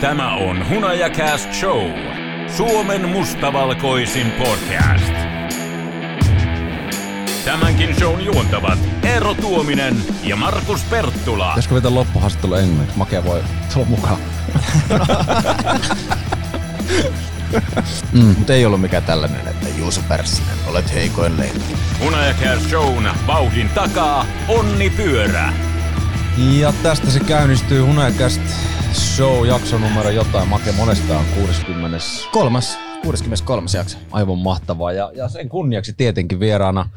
Tämä on Hunajakast Show. Suomen mustavalkoisin podcast. Tämänkin shown juontavat Eero Tuominen ja Markus Perttula. Pitäisikö vetää loppuhaastattelu englanniksi? Makea voi tulla mukaan. mm. Mutta ei ollut mikään tällainen, että Juuso Pärssinen, olet heikoin lenkki. Hunajakast Shown vauhdin takaa Onni Pyörä. Ja tästä se käynnistyy Hunajakast Show jakso numero jotain. Make monesta 60. Kolmas, 63. jakso. Aivan mahtavaa. Ja, ja sen kunniaksi tietenkin vieraana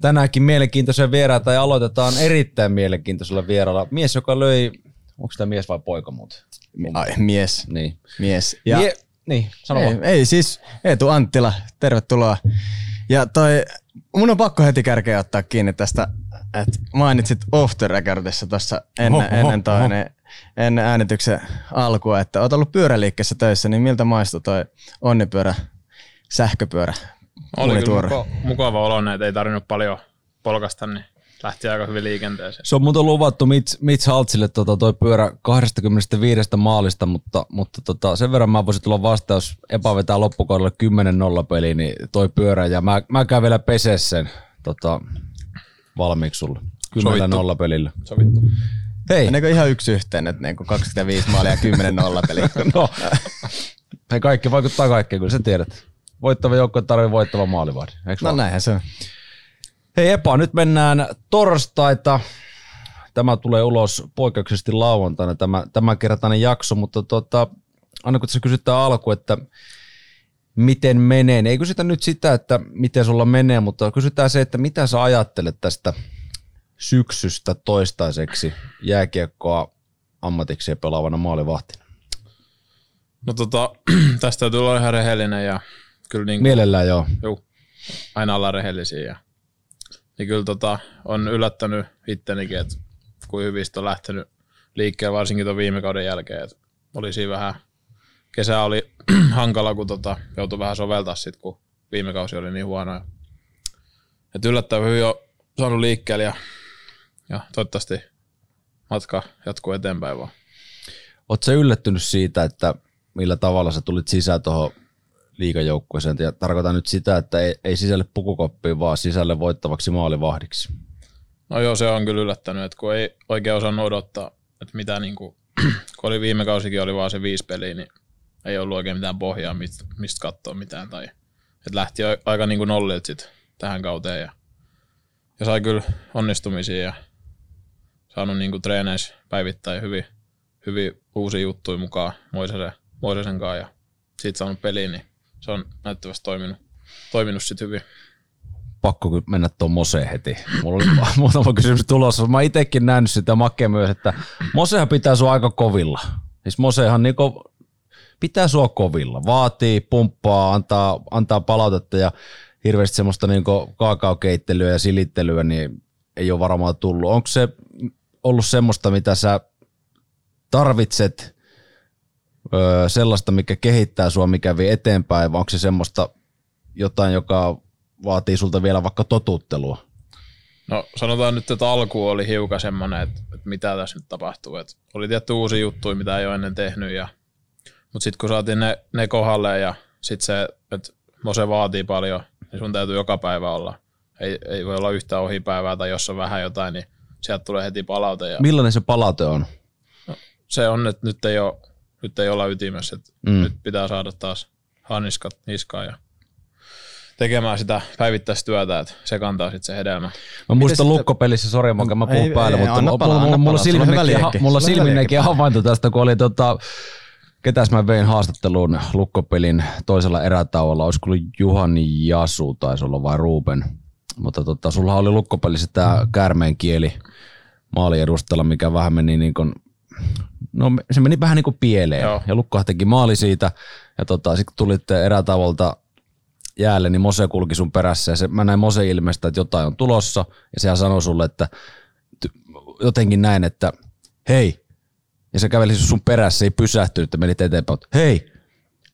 tänäänkin mielenkiintoisen vieraita ja aloitetaan erittäin mielenkiintoisella vieraalla. Mies, joka löi, onko tämä mies vai poika muut? Ai, mies. Niin. Mies. Ja, Mie, niin, sano ei, vaan. ei, siis Eetu Anttila, tervetuloa. Ja toi, mun on pakko heti kärkeä ottaa kiinni tästä, että mainitsit off the recordissa tuossa ennen, oho, ennen, toinen, ennen äänityksen alkua, että oot ollut pyöräliikkeessä töissä, niin miltä maistui toi onnipyörä, sähköpyörä? Oli kyllä muka, mukava olo, että ei tarvinnut paljon polkasta, niin lähti aika hyvin liikenteeseen. Se on muuten luvattu Mitch, Mitch Haltzille tota, toi pyörä 25 maalista, mutta, mutta tota, sen verran mä voisin tulla vastaus, Epa vetää loppukaudella 10-0 peli, niin toi pyörä, ja mä, mä käyn vielä pesee sen tota, valmiiksi sulle. 10-0 pelillä. Sovittu. Hei. Meneekö ihan yksi yhteen, että niin 25 maalia ja 10-0 peli? no, hei kaikki vaikuttaa kaikkeen, kun sä tiedät. Voittava joukkue tarvii voittava maalivahdin. No vaan? näinhän se on. Hei Epa, nyt mennään torstaita. Tämä tulee ulos poikkeuksellisesti lauantaina, tämä, tämä kertainen jakso, mutta tota, aina kun tässä kysytään alku, että miten menee, niin ei kysytä nyt sitä, että miten sulla menee, mutta kysytään se, että mitä sä ajattelet tästä syksystä toistaiseksi jääkiekkoa ammatikseen pelaavana maalivahtina? No tota, tästä täytyy olla ihan rehellinen ja kyllä niin kuin, Mielellään joo. Juu, aina ollaan rehellisiä ja niin kyllä tota, on yllättänyt ittenikin, että kuin hyvin on lähtenyt liikkeelle, varsinkin tuon viime kauden jälkeen. Että oli siinä vähän, kesä oli hankala, kun tota, joutui vähän soveltaa sit, kun viime kausi oli niin huono. Että yllättävän hyvin on saanut liikkeelle ja, ja toivottavasti matka jatkuu eteenpäin vaan. Oletko yllättynyt siitä, että millä tavalla sä tulit sisään tuohon liikajoukkueeseen. Ja tarkoitan nyt sitä, että ei, ei sisälle pukukoppiin, vaan sisälle voittavaksi maalivahdiksi. No joo, se on kyllä yllättänyt, että kun ei oikein osannut odottaa, että mitä niin kuin, kun oli viime kausikin oli vaan se viisi peliä, niin ei ollut oikein mitään pohjaa, mistä, mistä katsoa mitään. Tai, että lähti aika niin kuin nollilta sit tähän kauteen ja, ja sai kyllä onnistumisia ja saanut niin kuin treeneissä päivittäin hyvin, hyvin uusia juttuja mukaan Moisesen, Moisesen kanssa ja siitä saanut peliin, niin se on näyttävästi toiminut, toiminut sitten hyvin. Pakko mennä tuon Moseen heti. Mulla oli muutama kysymys tulossa. Mä itsekin nähnyt sitä Makke myös, että Mosehan pitää sua aika kovilla. Siis Mosehan niinku pitää sua kovilla. Vaatii, pumppaa, antaa, antaa palautetta ja hirveästi semmoista niinku kaakaokeittelyä ja silittelyä, niin ei ole varmaan tullut. Onko se ollut semmoista, mitä sä tarvitset öö, sellaista, mikä kehittää sua, mikä vie eteenpäin, vai onko se semmoista jotain, joka vaatii sulta vielä vaikka totuttelua? No sanotaan nyt, että alku oli hiukan semmoinen, että, että mitä tässä nyt tapahtuu. Että oli tietty uusi juttu, mitä ei ole ennen tehnyt, ja, mutta sitten kun saatiin ne, ne kohdalle ja sitten se, että Mose vaatii paljon, niin sun täytyy joka päivä olla. Ei, ei voi olla yhtä ohipäivää tai jos on vähän jotain, niin sieltä tulee heti palaute. Ja... Millainen se palaute on? No, se on, että nyt ei ole nyt ei olla ytimessä. Että mm. Nyt pitää saada taas hanniskat niskaan ja tekemään sitä päivittäistyötä, että se kantaa sitten se hedelmä. Mä muistan lukkopelissä, sori mä, mä puhun päälle, mutta anna pala, mulla, mulla, mulla silminnäkin havainto tästä, kun oli tota, ketäs mä vein haastatteluun lukkopelin toisella erätauolla, olisiko ollut Juhani Jasu taisi olla vai Ruben. Mutta tota, sulla oli lukkopelissä tämä käärmeen kieli maaliedustalla, mikä vähän meni niin kuin no se meni vähän niin kuin pieleen. Joo. Ja Lukkohan teki maali siitä. Ja tota, sitten tulitte erätavolta jäälle, niin Mose kulki sun perässä. Ja se, mä näin Mose ilmeistä, että jotain on tulossa. Ja sehän sanoi sulle, että jotenkin näin, että hei. Ja se käveli sun perässä, ei pysähtynyt, että menit eteenpäin. Hei,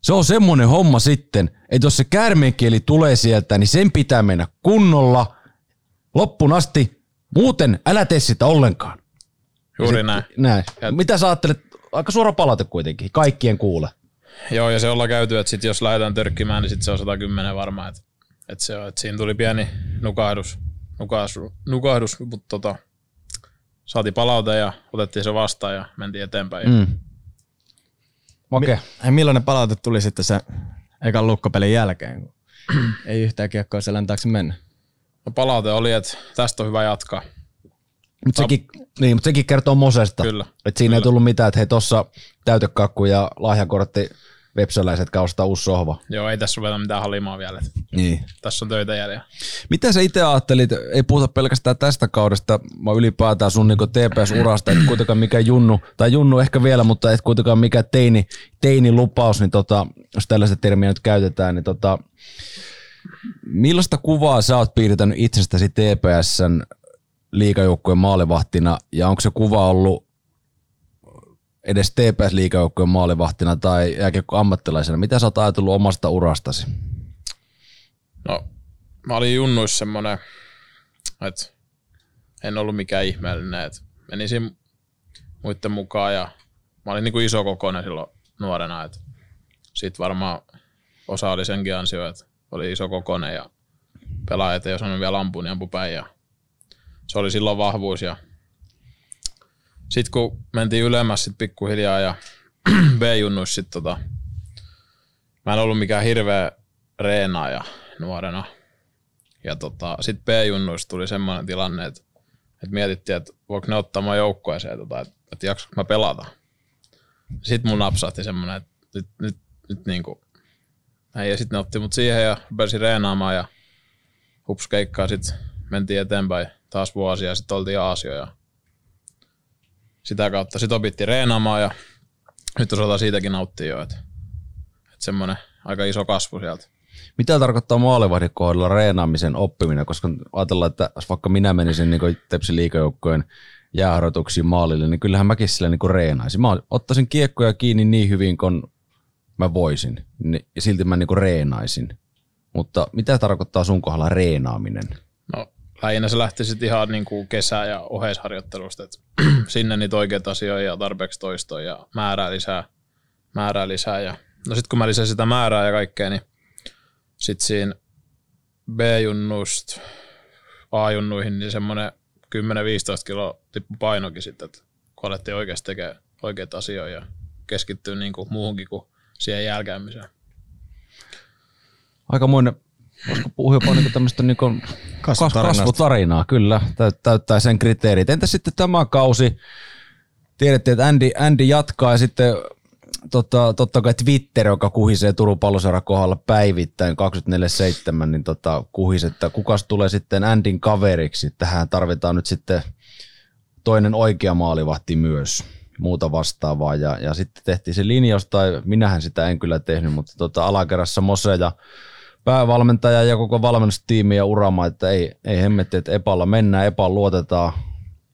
se on semmonen homma sitten, että jos se käärmeenkieli tulee sieltä, niin sen pitää mennä kunnolla loppuun asti. Muuten älä tee sitä ollenkaan. Juuri näin. näin. Ja... Mitä sä ajattelet, aika suora palaute kuitenkin, kaikkien kuule. Joo, ja se ollaan käyty, että sit jos lähdetään törkkimään, niin sit se on 110 varmaan. Että et se on, että siinä tuli pieni nukahdus, nukahdus, nukahdus mutta tota, saatiin palaute ja otettiin se vastaan ja mentiin eteenpäin. Mm. Okay. Mi- millainen palaute tuli sitten se ekan lukkopelin jälkeen, kun ei yhtään kiekkoa selän taakse mennä? No palaute oli, että tästä on hyvä jatkaa. Mutta sekin, niin, mut sekin kertoo Mosesta. Kyllä. Että siinä kyllä. ei tullut mitään, että hei tossa täytekakku ja lahjakkortti vepsäläiset kaustaa uusi sohva. Joo, ei tässä ruveta mitään halimaa vielä. Niin. Tässä on töitä jäljellä. Mitä sä itse ajattelit, ei puhuta pelkästään tästä kaudesta, vaan ylipäätään sun niin TPS-urasta, että kuitenkaan mikä junnu, tai junnu ehkä vielä, mutta et kuitenkaan mikä teini, teini lupaus, niin tota, jos tällaista termiä nyt käytetään, niin tota, millaista kuvaa sä oot piirtänyt itsestäsi TPSn liikajoukkueen maalivahtina, ja onko se kuva ollut edes TPS-liikajoukkueen maalivahtina tai jääkiekko ammattilaisena? Mitä sä oot ajatellut omasta urastasi? No, mä olin junnuissa semmonen, että en ollut mikään ihmeellinen, että menisin muiden mukaan ja mä olin niinku iso kokoinen silloin nuorena, että sit varmaan osa oli senkin ansio, että oli iso kokoinen ja pelaajat ei osannut vielä ampua, niin ampu päin ja se oli silloin vahvuus ja sitten kun mentiin ylemmäs sit pikkuhiljaa ja B-junnuissa sit tota, mä en ollut mikään hirveä reenaaja nuorena. Ja tota, sitten B-junnuissa tuli semmoinen tilanne, että, että mietittiin, että voiko ne ottaa mua joukkueeseen, tota, että, että jaksanko mä pelata. Sitten mun napsahti semmoinen, että nyt, nyt, nyt niin kuin, ja sitten ne otti mut siihen ja rupesin reenaamaan ja hups keikkaa, sitten mentiin eteenpäin taas vuosia ja sitten oltiin Aasio ja sitä kautta sitten opittiin reenaamaan ja nyt osataan siitäkin nauttia jo, että, että semmoinen aika iso kasvu sieltä. Mitä tarkoittaa maalivahdin kohdalla reenaamisen oppiminen, koska ajatellaan, että jos vaikka minä menisin niin Tepsin liikajoukkojen jääharjoituksiin maalille, niin kyllähän mäkin sillä niin reenaisin. Mä ottaisin kiekkoja kiinni niin hyvin kuin mä voisin, niin, ja silti mä niin reenaisin. Mutta mitä tarkoittaa sun kohdalla reenaaminen? No lähinnä se lähti sitten ihan niin kuin kesä- ja oheisharjoittelusta, että sinne niitä oikeita asioita ja tarpeeksi toistoja ja määrää lisää, määrää lisää. Ja, no sitten kun mä lisäsin sitä määrää ja kaikkea, niin sitten siinä B-junnuista A-junnuihin, niin semmoinen 10-15 kilo tippu painokin sitten, että kun alettiin oikeasti tekemään oikeita asioita ja keskittyä niin kuin muuhunkin kuin siihen jälkäämiseen. Aikamoinen Voisiko puhua jopa niin tämmöistä niin kasvutarinaa, kyllä, täyttää sen kriteerit. Entä sitten tämä kausi? Tiedettiin, että Andy, Andy jatkaa ja sitten tota, totta kai Twitter, joka kuhisee Turun palloseura kohdalla päivittäin 24-7, niin tota, kuhisi, että kukas tulee sitten Andin kaveriksi. Tähän tarvitaan nyt sitten toinen oikea maalivahti myös muuta vastaavaa. Ja, ja sitten tehtiin se linjaus, tai minähän sitä en kyllä tehnyt, mutta tota, alakerrassa Mose ja päävalmentaja ja koko valmennustiimi ja urama, että ei, ei hemmetti, että Epalla mennään, Epalla luotetaan.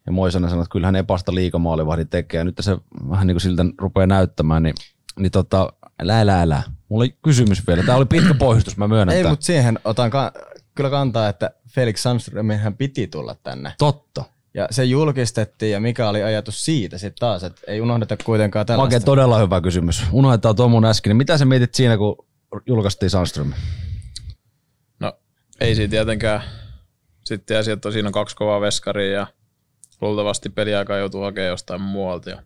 Ja Moisanen sanoi, että kyllähän Epasta liikamaalivahdin tekee. Ja nyt se vähän niin kuin siltä rupeaa näyttämään, niin, niin tota, älä, älä, älä. Mulla oli kysymys vielä. Tämä oli pitkä pohjustus, mä myönnän Ei, mutta siihen otan ka- kyllä kantaa, että Felix Sandströminhän piti tulla tänne. Totta. Ja se julkistettiin ja mikä oli ajatus siitä sitten taas, että ei unohdeta kuitenkaan tällaista. Oikein todella hyvä kysymys. Unohdetaan tuo mun äsken. Mitä sä mietit siinä, kun julkaistiin Sandström? ei siinä tietenkään. Sitten tiesi, että siinä on kaksi kovaa veskaria ja luultavasti peliaikaa joutuu hakemaan jostain muualta. Ja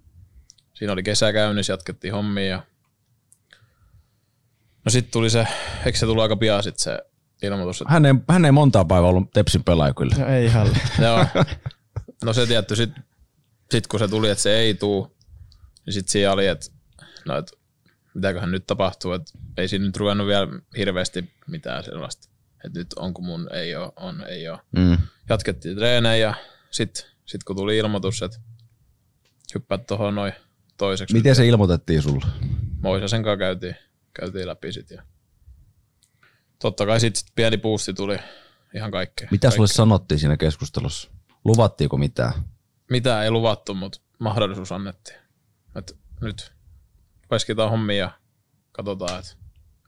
siinä oli kesä käynnissä, jatkettiin hommia. Ja... No sitten tuli se, eikö se tullut aika pian sitten se ilmoitus? Että... Hän, ei, hän ei montaa päivää ollut Tepsin pelaaja kyllä. No ei ihan. Joo. No se tietty, sitten sit kun se tuli, että se ei tuu, niin sitten siinä oli, että no, et, mitäköhän nyt tapahtuu, että ei siinä nyt ruvennut vielä hirveästi mitään sellaista että nyt onko mun, ei ole, on, ei ole. Mm. Jatkettiin treenejä ja sitten sit kun tuli ilmoitus, että hyppäät tuohon noin toiseksi. Miten se ilmoitettiin sulle? Moisasen kanssa käytiin, käytiin läpi sit ja totta kai sitten sit pieni puusti tuli ihan kaikkea. Mitä sulle sanottiin siinä keskustelussa? Luvattiinko mitään? Mitä ei luvattu, mutta mahdollisuus annettiin. Et nyt paiskitaan hommia ja katsotaan, että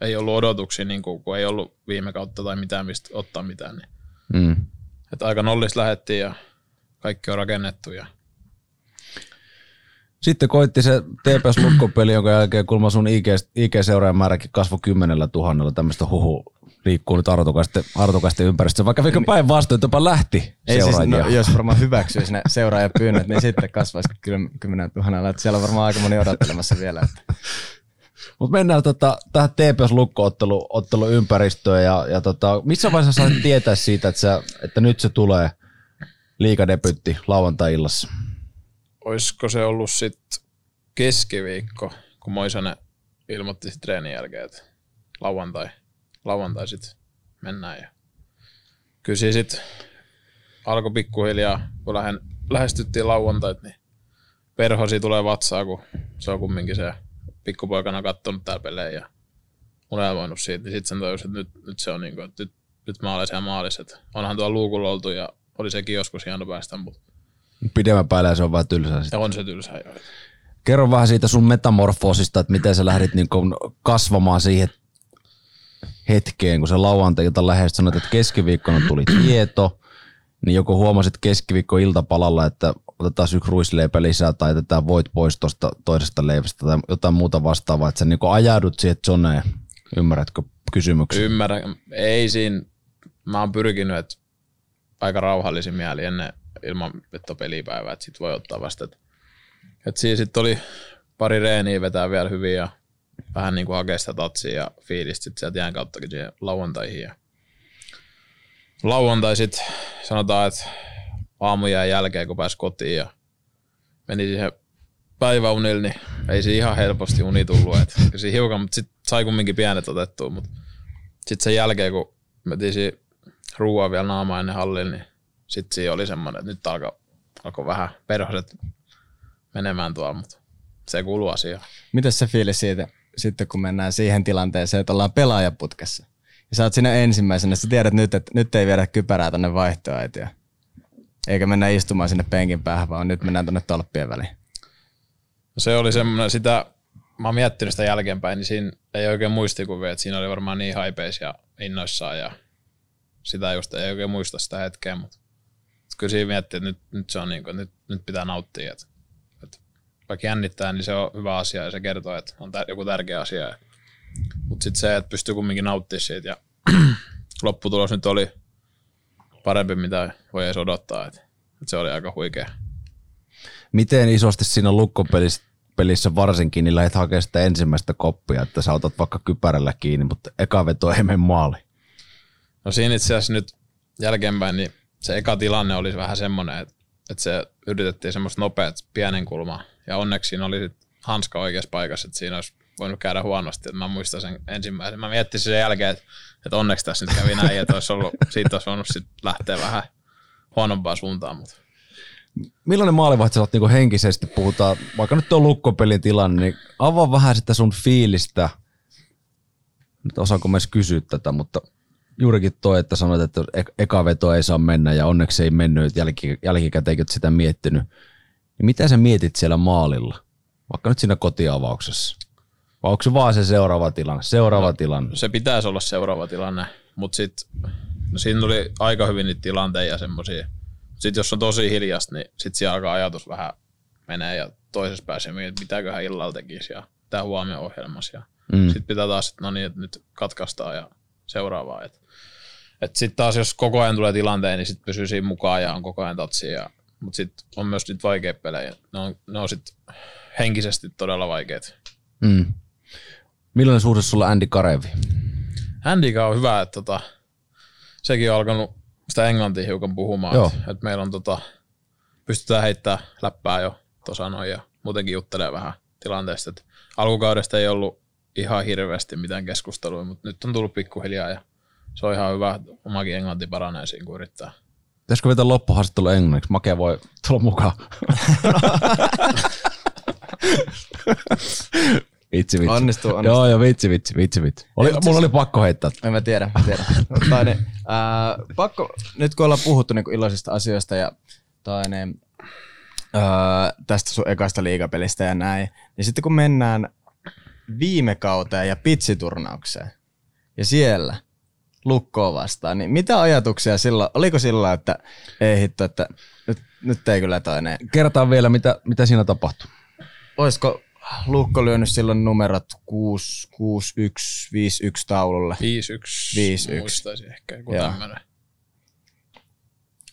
ei ollut odotuksia, niin kuin, kun ei ollut viime kautta tai mitään, mistä ottaa mitään. Niin. Mm. Että aika nollista lähettiin ja kaikki on rakennettu. Ja... Sitten koitti se TPS lukkopeli, jonka jälkeen kulma sun IG, IG-seuraajan määräkin kasvoi kymmenellä tuhannella. Tämmöistä huhu liikkuu nyt artokaisten, artokaisten ympäristössä, vaikka viikon päin vastoin, että jopa lähti Ei siis, no, jos varmaan hyväksyisi ne seuraajapyynnöt, niin sitten kasvaisi kymmenen tuhannella. Että siellä on varmaan aika moni odottelemassa vielä. Että. Mutta mennään tota, tähän TPS lukkoottelu ottelu ympäristöön ja, ja tota, missä vaiheessa sait tietää siitä, että, sä, että nyt se tulee liikadebytti lauantai-illassa? Olisiko se ollut sitten keskiviikko, kun Moisanen ilmoitti treenin jälkeen, että lauantai, lauantai sitten mennään. Ja kyllä sitten alkoi pikkuhiljaa, kun lähen, lähestyttiin lauantait, niin perhosi tulee vatsaa, kun se on kumminkin se pikkupoikana katsonut täällä pelejä ja unelmoinut siitä, niin sitten sen tajusin, että nyt, nyt se on niin kuin, että nyt, nyt mä olen siellä maalissa. Että onhan tuolla luukulla oltu ja oli sekin joskus hieno päästä, mutta Pidemmän päälle se on vähän tylsää. Sitten. On se tylsää, joo. Kerro vähän siitä sun metamorfoosista, että miten sä lähdit niin kasvamaan siihen hetkeen, kun se lauantai-ilta lähestyt, sanoit, että keskiviikkona tuli tieto, niin joko huomasit keskiviikko iltapalalla, että otetaan yksi ruisleipä lisää tai jätetään voit pois tuosta toisesta leivästä tai jotain muuta vastaavaa, että sä niin ajaudut siihen zoneen. Ymmärrätkö kysymyksen? Ymmärrän. Ei siinä, mä oon pyrkinyt, että aika rauhallisin mieli ennen ilman että pelipäivää, että sit voi ottaa vasta. Että, että siinä sitten oli pari reeniä vetää vielä hyvin ja vähän niin kuin hakea sitä tatsia ja fiilistä sitten sieltä jään kauttakin siihen lauantaihin. Ja lauantai sitten sanotaan, että aamujen jälkeen, kun pääsi kotiin ja meni siihen päiväunille, niin ei se ihan helposti uni tullut. Et, se hiukan, mutta sitten sai kumminkin pienet otettua. Mutta sitten sen jälkeen, kun metin ruoaa vielä naamaa ennen hallin, niin sitten siinä oli semmoinen, että nyt alkoi, alkoi vähän perhoset menemään tuolla, mutta se kuuluu asiaan. Miten se fiilis siitä, sitten kun mennään siihen tilanteeseen, että ollaan pelaajaputkessa? Ja sä oot siinä ensimmäisenä, sä tiedät nyt, että nyt ei viedä kypärää tonne vaihtoehtoja. Eikä mennä istumaan sinne penkin päähän, vaan nyt mennään tonne tolppien väliin. No se oli semmoinen, sitä, mä oon miettinyt sitä jälkeenpäin, niin siinä ei oikein muistikuvia, että siinä oli varmaan niin haipeisia ja innoissaan ja sitä just ei oikein muista sitä hetkeä, mutta kyllä siinä miettii, että nyt, nyt se on niin kuin, nyt, nyt pitää nauttia. Että vaikka jännittää, niin se on hyvä asia ja se kertoo, että on tär- joku tärkeä asia. Mutta sitten se, että pystyy kumminkin nauttimaan siitä ja lopputulos nyt oli parempi, mitä voi edes odottaa. Että, että se oli aika huikea. Miten isosti siinä lukkopelissä pelissä varsinkin, niin lähdet hakemaan sitä ensimmäistä koppia, että sä otat vaikka kypärällä kiinni, mutta eka veto ei mene maali. No siinä itse asiassa nyt jälkeenpäin, niin se eka tilanne oli vähän semmoinen, että, että se yritettiin semmoista nopeat pienen kulmaa. Ja onneksi siinä oli sit hanska oikeassa paikassa, että siinä olisi voinut käydä huonosti. Mä muistan sen ensimmäisen. Mä miettisin sen jälkeen, että, että onneksi tässä nyt kävi näin, että olisi ollut, siitä olisi voinut sit lähteä vähän huonompaan suuntaan. Mutta. Millainen maalivahti sä oot niin henkisesti, puhutaan, vaikka nyt on lukkopelin tilanne, niin avaa vähän sitä sun fiilistä. Nyt osaanko mä edes kysyä tätä, mutta juurikin toi, että sanoit, että eka veto ei saa mennä ja onneksi ei mennyt, jälki, jälkikäteen sitä miettinyt. Niin mitä sä mietit siellä maalilla? Vaikka nyt siinä kotiavauksessa. Vai onko se vaan se seuraava tilanne? Seuraava no, tilanne. Se pitäisi olla seuraava tilanne, mutta sitten no siinä oli aika hyvin niitä tilanteita ja semmoisia. Sitten jos on tosi hiljasta, niin sitten siellä alkaa ajatus vähän menee ja toisessa pääsee että mitäköhän illalla tekisi ja tämä huomioon ohjelmassa. Ja mm. Sitten pitää taas, että no niin, että nyt katkaistaan ja seuraavaa. Et et sitten taas jos koko ajan tulee tilanteen, niin sitten pysyy siinä mukaan ja on koko ajan tatsia. Mutta sitten on myös niitä vaikeita pelejä. Ne on, ne on sitten henkisesti todella vaikeat. Mm. Millainen suhde sulla Andy Karevi? Andy on hyvä, että tota, sekin on alkanut sitä englantia hiukan puhumaan. Että et meillä on tota, pystytään heittämään läppää jo tuossa noin ja muutenkin juttelee vähän tilanteesta. Et alkukaudesta ei ollut ihan hirveästi mitään keskustelua, mutta nyt on tullut pikkuhiljaa ja se on ihan hyvä, omakin englanti paranee siinä, kun yrittää. Pitäisikö vetää loppuhaastattelu englanniksi? Make voi tulla mukaan. vitsi, vitsi. Onnistuu, onnistuu. Joo, joo, vitsi, vitsi, vitsi, vitsi. Oli, mulla oli pakko heittää. En mä tiedä, mä tiedän. Taine, ää, pakko, nyt kun ollaan puhuttu niin iloisista asioista ja taine, ää, tästä sun ekasta liigapelistä ja näin, niin sitten kun mennään viime kauteen ja pitsiturnaukseen, ja siellä – lukkoa vastaan, niin mitä ajatuksia silloin, oliko silloin, että ei hitto, että nyt, nyt ei kyllä toinen. Kertaa vielä, mitä, mitä siinä tapahtui. olisiko Lukko lyönyt silloin numerot 6, 6 1, 5, 1 taululle? 5, 1. 5, 1. Muistaisin ehkä joku tämmöinen.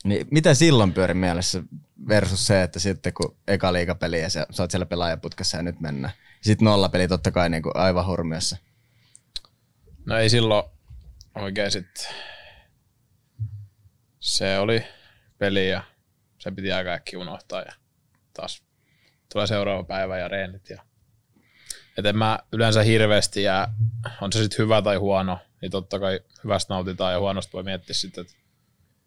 Niin, mitä silloin pyöri mielessä versus se, että sitten kun eka liikapeli ja sä, sä oot siellä pelaajaputkassa ja nyt mennään. Sitten nollapeli totta kai niin kuin aivan hurmiossa. No ei silloin oikein sitten. Se oli peli ja se piti aika äkki unohtaa ja taas tulee seuraava päivä ja reenit. Ja... Et en mä yleensä hirveästi ja on se sitten hyvä tai huono, niin totta kai hyvästä nautitaan ja huonosta voi miettiä sitten, että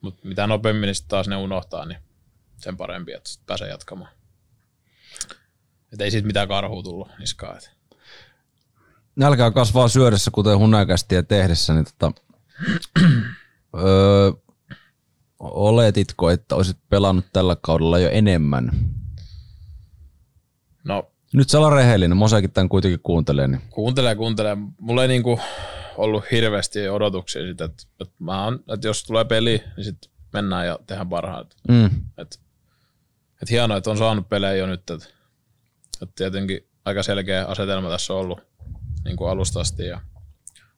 mutta mitä nopeammin niin taas ne unohtaa, niin sen parempi, että pääsee jatkamaan. Että ei siitä mitään karhua tullut niskaan. Että. Nälkää kasvaa syödessä, kuten hunakästiä tehdessä, niin tota, öö, oletitko, että olisit pelannut tällä kaudella jo enemmän? No, Nyt sä olla rehellinen, Mosakin tämän kuitenkin kuuntelee. Niin. Kuuntelee, kuuntelee. Mulla ei niinku ollut hirveästi odotuksia siitä, että, että, mä on, että jos tulee peli, niin sitten mennään ja tehdään parhaat. Mm. Että, että hienoa, että on saanut pelejä jo nyt. Että, että tietenkin aika selkeä asetelma tässä on ollut niin kuin alusta asti. Ja,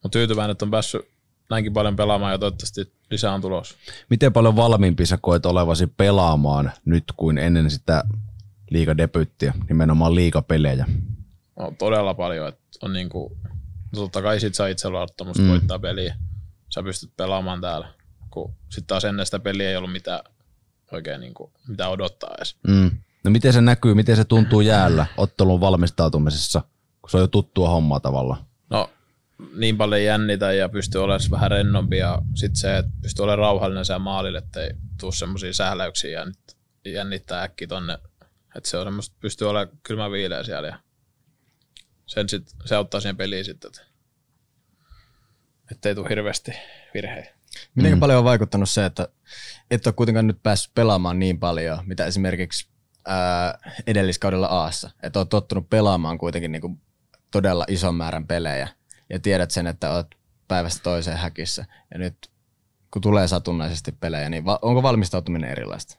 mutta tyytyväinen, että on päässyt näinkin paljon pelaamaan ja toivottavasti lisää on tulos. Miten paljon valmiimpi sä koet olevasi pelaamaan nyt kuin ennen sitä liigadebyyttiä, nimenomaan liigapelejä? No, todella paljon. Että on niin kuin, totta kai sit saa itseluottamusta mm. voittaa peliä. Sä pystyt pelaamaan täällä. Kun sitten taas ennen sitä peliä ei ollut mitään oikein niin kuin, mitä odottaa edes. Mm. No miten se näkyy, miten se tuntuu jäällä ottelun valmistautumisessa, kun se on jo tuttua hommaa tavallaan? No niin paljon jännitä ja pystyy olemaan vähän rennompi ja sitten se, että pystyy olemaan rauhallinen siellä maalille, ettei tule semmoisia sähläyksiä ja jännittää äkki tonne. Että se on semmoista, pystyy olemaan kylmä viileä siellä ja sen sit, se auttaa siihen peliin sitten, että ei tule hirveästi virheitä. Miten mm. paljon on vaikuttanut se, että et ole kuitenkaan nyt päässyt pelaamaan niin paljon, mitä esimerkiksi ää, edelliskaudella Aassa. Että olet tottunut pelaamaan kuitenkin niin kuin todella ison määrän pelejä ja tiedät sen, että olet päivästä toiseen häkissä. Ja nyt kun tulee satunnaisesti pelejä, niin va- onko valmistautuminen erilaista?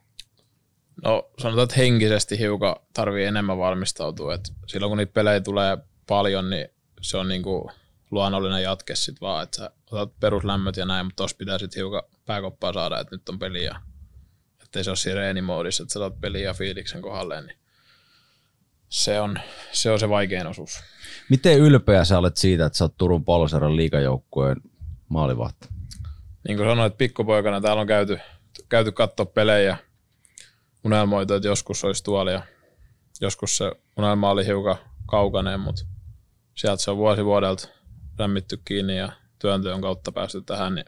No sanotaan, että henkisesti hiukan tarvii enemmän valmistautua. Et silloin kun niitä pelejä tulee paljon, niin se on niinku luonnollinen jatke sit vaan, että sä otat peruslämmöt ja näin, mutta tossa pitää sitten hiukan pääkoppaa saada, että nyt on peli ja ettei se ole siinä reenimoodissa, että sä saat peliä fiiliksen kohdalle, niin se on, se on se vaikein osuus. Miten ylpeä sä olet siitä, että sä oot Turun Palloseran liikajoukkueen maalivahti? Niin kuin sanoit, pikkupoikana täällä on käyty, käyty katsoa pelejä, unelmoitu, että joskus olisi tuolla ja joskus se unelma oli hiukan kaukainen, mutta sieltä se on vuosi vuodelta lämmitty kiinni ja työnteon kautta päästy tähän, niin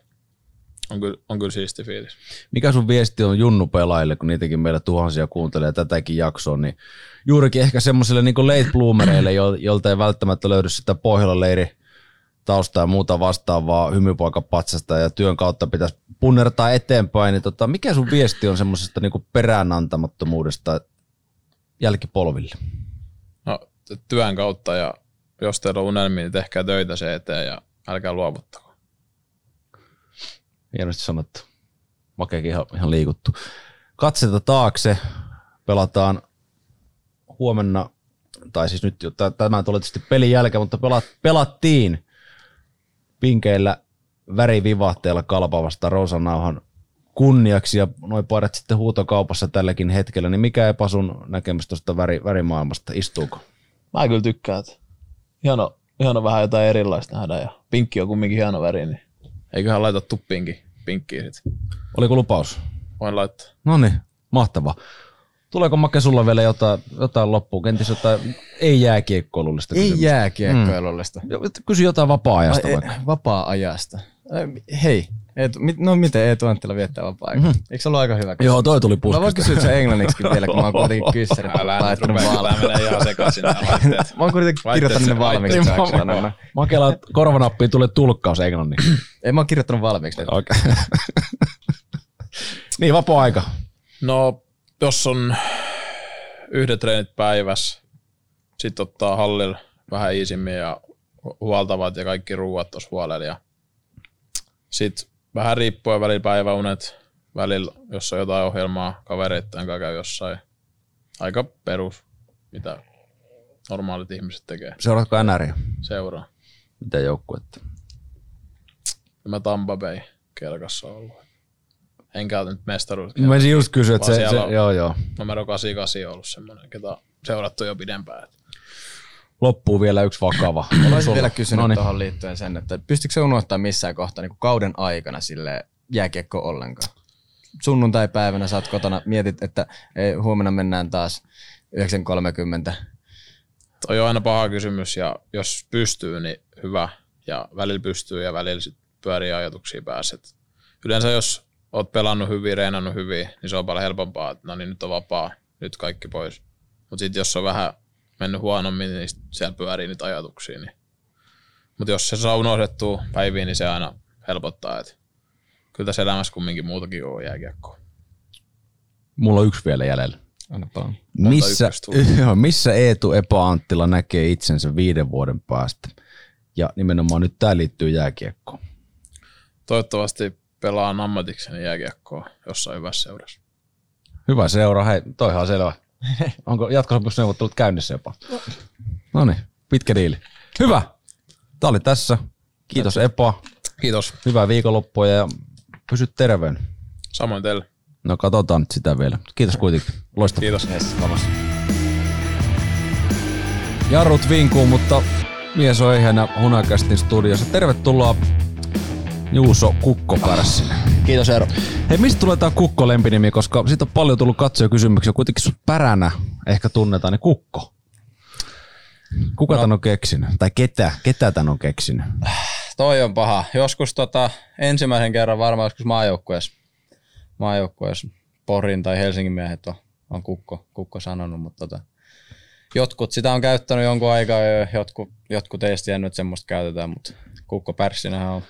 on kyllä, on kyllä siisti fiilis. Mikä sun viesti on Junnu-pelaajille, kun niitäkin meillä tuhansia kuuntelee tätäkin jaksoa, niin juurikin ehkä semmoisille niin late bloomereille, jolta ei välttämättä löydy sitä Pohjola-leiri taustaa ja muuta vastaavaa hymypoikapatsasta ja työn kautta pitäisi punnertaa eteenpäin, niin tota, mikä sun viesti on semmoisesta niin peräänantamattomuudesta jälkipolville? No, työn kautta ja jos teillä on unelmia, niin tehkää töitä se eteen ja älkää luovuttako. Hienosti sanottu. Makeakin ihan, ihan liikuttu. Katseta taakse. Pelataan huomenna, tai siis nyt tämä tulee tietysti pelin jälkeen, mutta pelat, pelattiin pinkeillä värivivahteella kalpavasta Rosanauhan kunniaksi ja noin paidat sitten huutokaupassa tälläkin hetkellä, niin mikä epä sun näkemys tuosta väri, värimaailmasta, istuuko? Mä kyllä tykkään, että hieno, hieno vähän jotain erilaista nähdä ja pinkki on kumminkin hieno väri, niin eiköhän laita tuppiinkin pinkkiin sit. Oliko lupaus? Voin laittaa. No niin, mahtavaa. Tuleeko Make sulla vielä jotain, jotain loppuun? Kenties jotain ei jääkiekkoilullista Ei jääkiekkoilullista. Mm. Kysy jotain vapaa-ajasta vaikka. Vapaa-ajasta. Hei, Eetu, no miten Eetu Anttila viettää vapaa-aikaa? Mm-hmm. Eikö se ollut aika hyvä? Joo, toi tuli puskista. Mä voin kysyä sen englanniksi vielä, kun mä oon kuitenkin kyssärit laittanut valmiiksi. menee ihan sekaisin Mä oon kuitenkin kirjoittanut ne valmiiksi. Makela korvanappiin tulee tulkkaus englanniksi. Ei mä oon kirjoittanut valmiiksi. Okei. Okay. niin, vapaa-aika. No, jos on yhdet treenit päivässä, sitten ottaa hallilla vähän iisimmin ja huoltavat ja kaikki ruuat tuossa huolella. Sitten vähän riippuen välillä päiväunet, välillä, jos on jotain ohjelmaa kavereitten kanssa käy jossain. Aika perus, mitä normaalit ihmiset tekee. Seuraatko NRiä? Seuraa. Mitä joukkuetta? Mä Tampa Bay kelkassa ollut. En käytä nyt mestaruutta. Mä olisin just kysyä, että se, se, joo joo. Numero 88 on ollut semmoinen, ketä seurattu jo pidempään. Loppuu vielä yksi vakava. Olisin vielä kysynyt Noniin. tuohon liittyen sen, että pystytkö se unohtaa missään kohtaa niin kauden aikana sille jääkiekko ollenkaan? Sunnuntai-päivänä sä oot kotona, mietit, että ei, huomenna mennään taas 9.30. Toi on aina paha kysymys ja jos pystyy, niin hyvä. Ja välillä pystyy ja välillä sit pyörii ajatuksia päässä. Yleensä jos oot pelannut hyvin, reenannut hyvin, niin se on paljon helpompaa, että no niin nyt on vapaa, nyt kaikki pois. Mutta sitten jos on vähän mennyt huonommin, niin siellä pyörii niitä ajatuksia. Niin. Mutta jos se saa unohdettua päiviin, niin se aina helpottaa. Et kyllä tässä elämässä kumminkin muutakin on jääkiekkoa. Mulla on yksi vielä jäljellä. Missä, missä Eetu Epa Anttila näkee itsensä viiden vuoden päästä? Ja nimenomaan nyt tämä liittyy jääkiekkoon. Toivottavasti pelaan ammatikseni jääkiekkoa jossain hyvässä seurassa. Hyvä seura, hei, toihan on selvä. Onko jatkosopimusneuvottelut käynnissä jopa? No niin, pitkä diili. Hyvä. Tämä oli tässä. Kiitos Epa. Kiitos. Hyvää viikonloppua ja pysy terveen. Samoin teille. No katsotaan nyt sitä vielä. Kiitos kuitenkin. Loistavaa. Kiitos. Yes, Jarrut vinkuu, mutta mies on ehjänä Hunakästin studiossa. Tervetuloa Juuso Kukko Pärssinen. Kiitos Eero. Hei, mistä tulee tämä Kukko lempinimi, koska siitä on paljon tullut kysymyksiä. Kuitenkin sun päränä ehkä tunnetaan, niin Kukko. Kuka no. tän on keksinyt? Tai ketä? Ketä tän on keksinyt? Toi on paha. Joskus tota, ensimmäisen kerran varmaan joskus maajoukkueessa, maajoukkueessa Porin tai Helsingin miehet on, on Kukko, Kukko sanonut, mutta tota, jotkut sitä on käyttänyt jonkun aikaa ja jotkut, jotkut ei nyt semmoista käytetään, mutta Kukko Pärssinähän on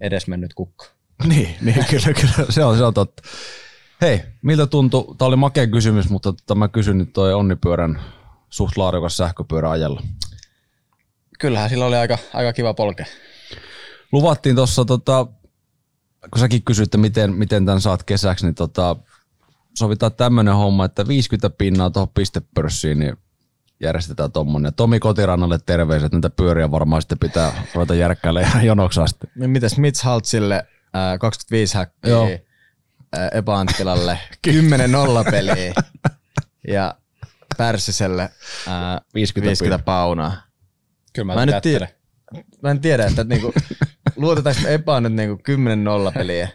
edesmennyt kukko. Niin, niin kyllä, kyllä, se on, se on totta. Hei, miltä tuntui, tämä oli makea kysymys, mutta tota, mä kysyn nyt toi onnipyörän suht laadukas sähköpyörä ajalla. Kyllähän sillä oli aika, aika kiva polke. Luvattiin tuossa, tota, kun säkin kysyit, että miten, miten tämän saat kesäksi, niin tota, sovitaan tämmöinen homma, että 50 pinnaa tuohon pistepörssiin, niin järjestetään tuommoinen. Tomi Kotirannalle terveiset, näitä pyöriä varmaan sitten pitää ruveta järkkäillä ihan jonoksi asti. Mitäs Mitch Haltzille äh, 25 häkkiä, Joo. äh, Eba Anttilalle 10-0 peliä ja Pärssiselle äh, 50, 50 paunaa. Kyllä mä, mä, nyt tiedä, mä en tiedä, että niinku, luotetaanko Eba nyt niinku 10-0 peliä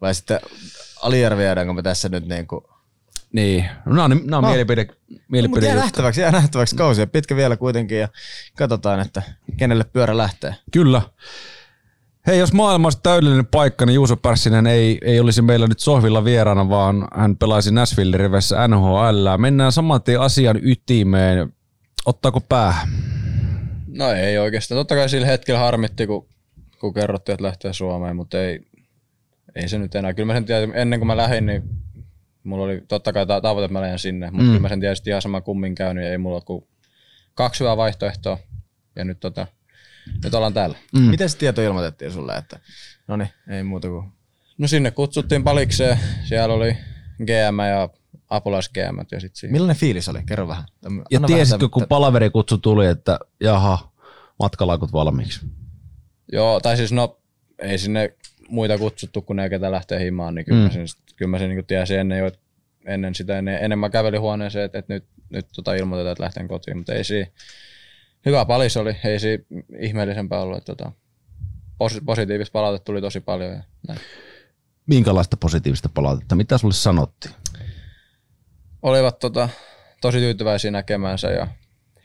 vai sitten aliarvioidaanko me tässä nyt niinku niin, no, nämä on, nämä on no. mielipide, mielipide no, jää nähtäväksi, jää nähtäväksi kausia. Pitkä vielä kuitenkin ja katsotaan, että kenelle pyörä lähtee. Kyllä. Hei, jos maailma olisi täydellinen paikka, niin Juuso Pärssinen ei, ei olisi meillä nyt sohvilla vieraana, vaan hän pelaisi Nashville rivessä NHL. Mennään saman tien asian ytimeen. Ottaako päähän? No ei oikeastaan. Totta kai sillä hetkellä harmitti, kun, kun kerrottiin, että lähtee Suomeen, mutta ei, ei se nyt enää. Kyllä mä sen tiedän, ennen kuin mä lähdin, niin mulla oli totta kai tavoite, että mä lähden sinne, mutta mm. kyllä mä sen tietysti ihan sama kummin käynyt ja ei mulla ole kuin kaksi hyvää vaihtoehtoa ja nyt, tota, nyt ollaan täällä. Mm. Miten se tieto ilmoitettiin sulle, että no niin, ei muuta kuin... No sinne kutsuttiin palikseen, siellä oli GM ja apulais GM ja sit siinä. Millainen fiilis oli? Kerro vähän. Anna ja tiesitkö, kun palaverikutsu tuli, että jaha, matkalaikut valmiiksi? Joo, tai siis no, ei sinne muita kutsuttu kuin ne, ketä lähtee himaan, niin kyllä mm. mä sen, kyllä mä sen niin tiesin ennen jo, ennen sitä, ennen, ennen mä kävelin huoneeseen, että, että nyt, nyt tota ilmoitetaan, että lähten kotiin, mutta ei siinä, hyvä palis oli, ei siinä ihmeellisempää ollut, että tota, positiivista palautetta tuli tosi paljon. Ja näin. Minkälaista positiivista palautetta? Mitä sulle sanottiin? Olivat tota, tosi tyytyväisiä näkemäänsä ja,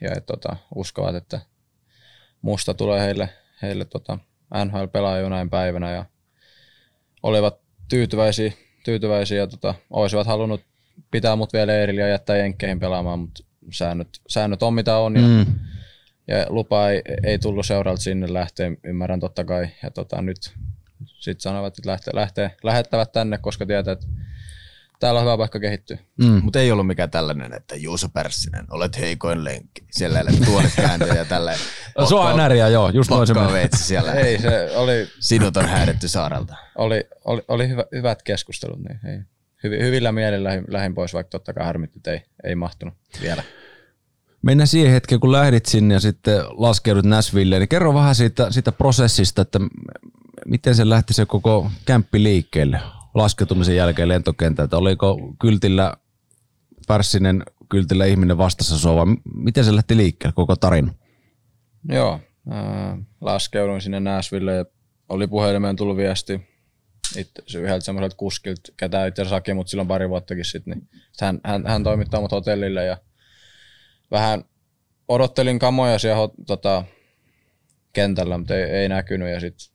ja tota, uskovat, että musta tulee heille, heille tota, NHL-pelaaja jonain päivänä ja olivat tyytyväisiä, tyytyväisiä ja tota, olisivat halunnut pitää mut vielä Eerille ja jättää Jenkkeihin pelaamaan, mutta säännöt, säännöt on mitä on ja, mm. ja lupa ei, ei tullut seuralta sinne lähteä, ymmärrän totta kai. Ja tota, nyt sitten sanovat, että lähtee, lähtee, lähettävät tänne, koska tietää, että täällä on hyvä paikka kehittyä. Mm. Mutta ei ollut mikään tällainen, että Juuso Pärssinen, olet heikoin lenkki. Siellä ei ole tuolit kääntöjä ja tälleen. Se on näriä, joo, just noin veitsi siellä. ei, se oli... Sinut on häädetty saarelta. Oli, oli, oli hyvä, hyvät keskustelut, niin ei. Hyvi, hyvillä mielillä lähin, lähin pois, vaikka totta kai harmitti, ei, ei mahtunut vielä. Mennään siihen hetkeen, kun lähdit sinne ja sitten laskeudut Näsvilleen, niin kerro vähän siitä, siitä prosessista, että miten se lähti se koko kämppi liikkeelle laskeutumisen jälkeen lentokentältä? Oliko kyltillä Pärssinen kyltillä ihminen vastassa sua vai miten se lähti liikkeelle koko tarina? Joo, äh, laskeuduin sinne Nashville ja oli puhelimeen tullut viesti itse yhdeltä semmoiselta kuskilta, ketä itse asiassa haki mut silloin pari vuottakin sitten, niin hän, hän, hän toimittaa mut hotellille ja vähän odottelin kamoja siellä tota, kentällä, mutta ei, ei näkynyt ja sitten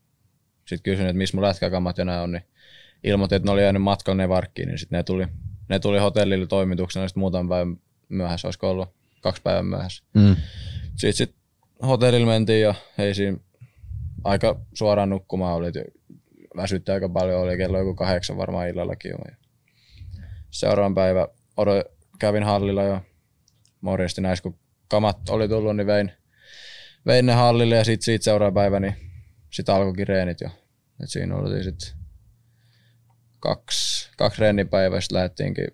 sit kysyin, että missä mun lätkäkamat ja nämä on, niin ilmoitin, että ne oli jäänyt matkalle ne varkkiin, niin sitten ne tuli, ne tuli hotellille toimituksena, sitten muutaman päivän myöhässä, olisiko ollut kaksi päivän myöhässä. Mm. Sitten sit hotellille mentiin ja ei siinä aika suoraan nukkumaan oli, väsytti aika paljon, oli kello joku kahdeksan varmaan illallakin jo. Seuraavan päivä odot, kävin hallilla jo morjesti näissä, kun kamat oli tullut, niin vein, vein ne hallille ja sitten siitä seuraava päivä, niin sitten alkoikin reenit jo. Et siinä oli sitten kaksi, kaksi reenipäivää, sitten lähdettiinkin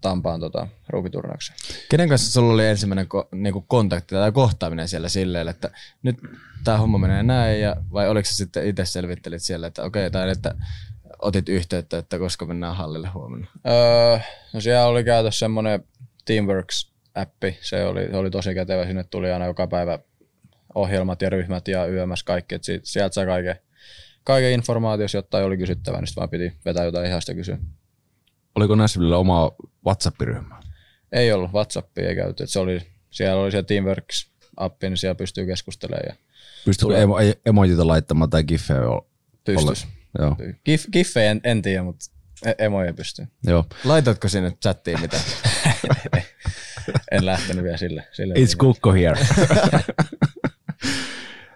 Tampaan tota, ruukiturnaukseen. Kenen kanssa sulla oli ensimmäinen ko, niinku kontakti tai kohtaaminen siellä silleen, että nyt tämä homma menee näin, ja, vai oliko se sitten itse selvittelit siellä, että okei, okay, tai että otit yhteyttä, että koska mennään hallille huomenna? Öö, no siellä oli käytössä semmoinen Teamworks-appi, se oli, se oli tosi kätevä, sinne tuli aina joka päivä ohjelmat ja ryhmät ja YMS kaikki, että sieltä sai kaiken, kaiken informaatio, jos jotain oli kysyttävää, niin sitten vaan piti vetää jotain ihan sitä kysyä. Oliko Nashvillellä oma WhatsApp-ryhmä? Ei ollut, WhatsAppia ei käytetty. Se oli, siellä oli se Teamworks-appi, niin siellä pystyy keskustelemaan. Ja Pystyykö emo, emojita laittamaan tai giffejä? Pystyisi. Joo. Gif, giffejä en, en tiedä, mutta e- emoja pystyy. Joo. Laitatko sinne chattiin mitä? en lähtenyt vielä sille. sille It's Kukko here.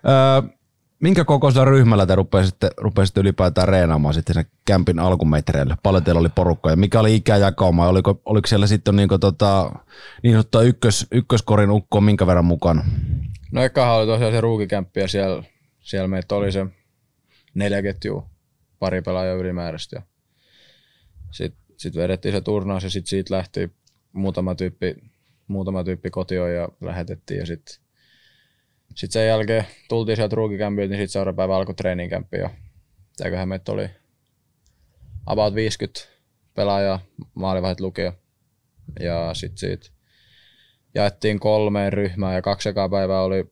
minkä kokoisella ryhmällä te rupesitte, rupesitte ylipäätään reenaamaan sitten sen kämpin alkumetreillä? Paljon teillä oli porukkaa ja mikä oli ikäjakauma? Oliko, oliko siellä sitten niin, tota, niin sanottua ykkös, ykköskorin ukko minkä verran mukana? No ekahan oli tosiaan se ruukikämppi ja siellä, siellä meitä oli se neljä ketjua, pari pelaajaa ylimääräistä. Sitten sit vedettiin se turnaus ja sitten siitä lähti muutama tyyppi, muutama tyyppi kotioon ja lähetettiin ja sitten sitten sen jälkeen tultiin sieltä ruukikämpiltä, niin sitten seuraava päivä alkoi treeninkämppi ja meitä oli about 50 pelaajaa, maalivahdit lukio. Ja sitten siitä jaettiin kolmeen ryhmään ja kaksi ekaa päivää oli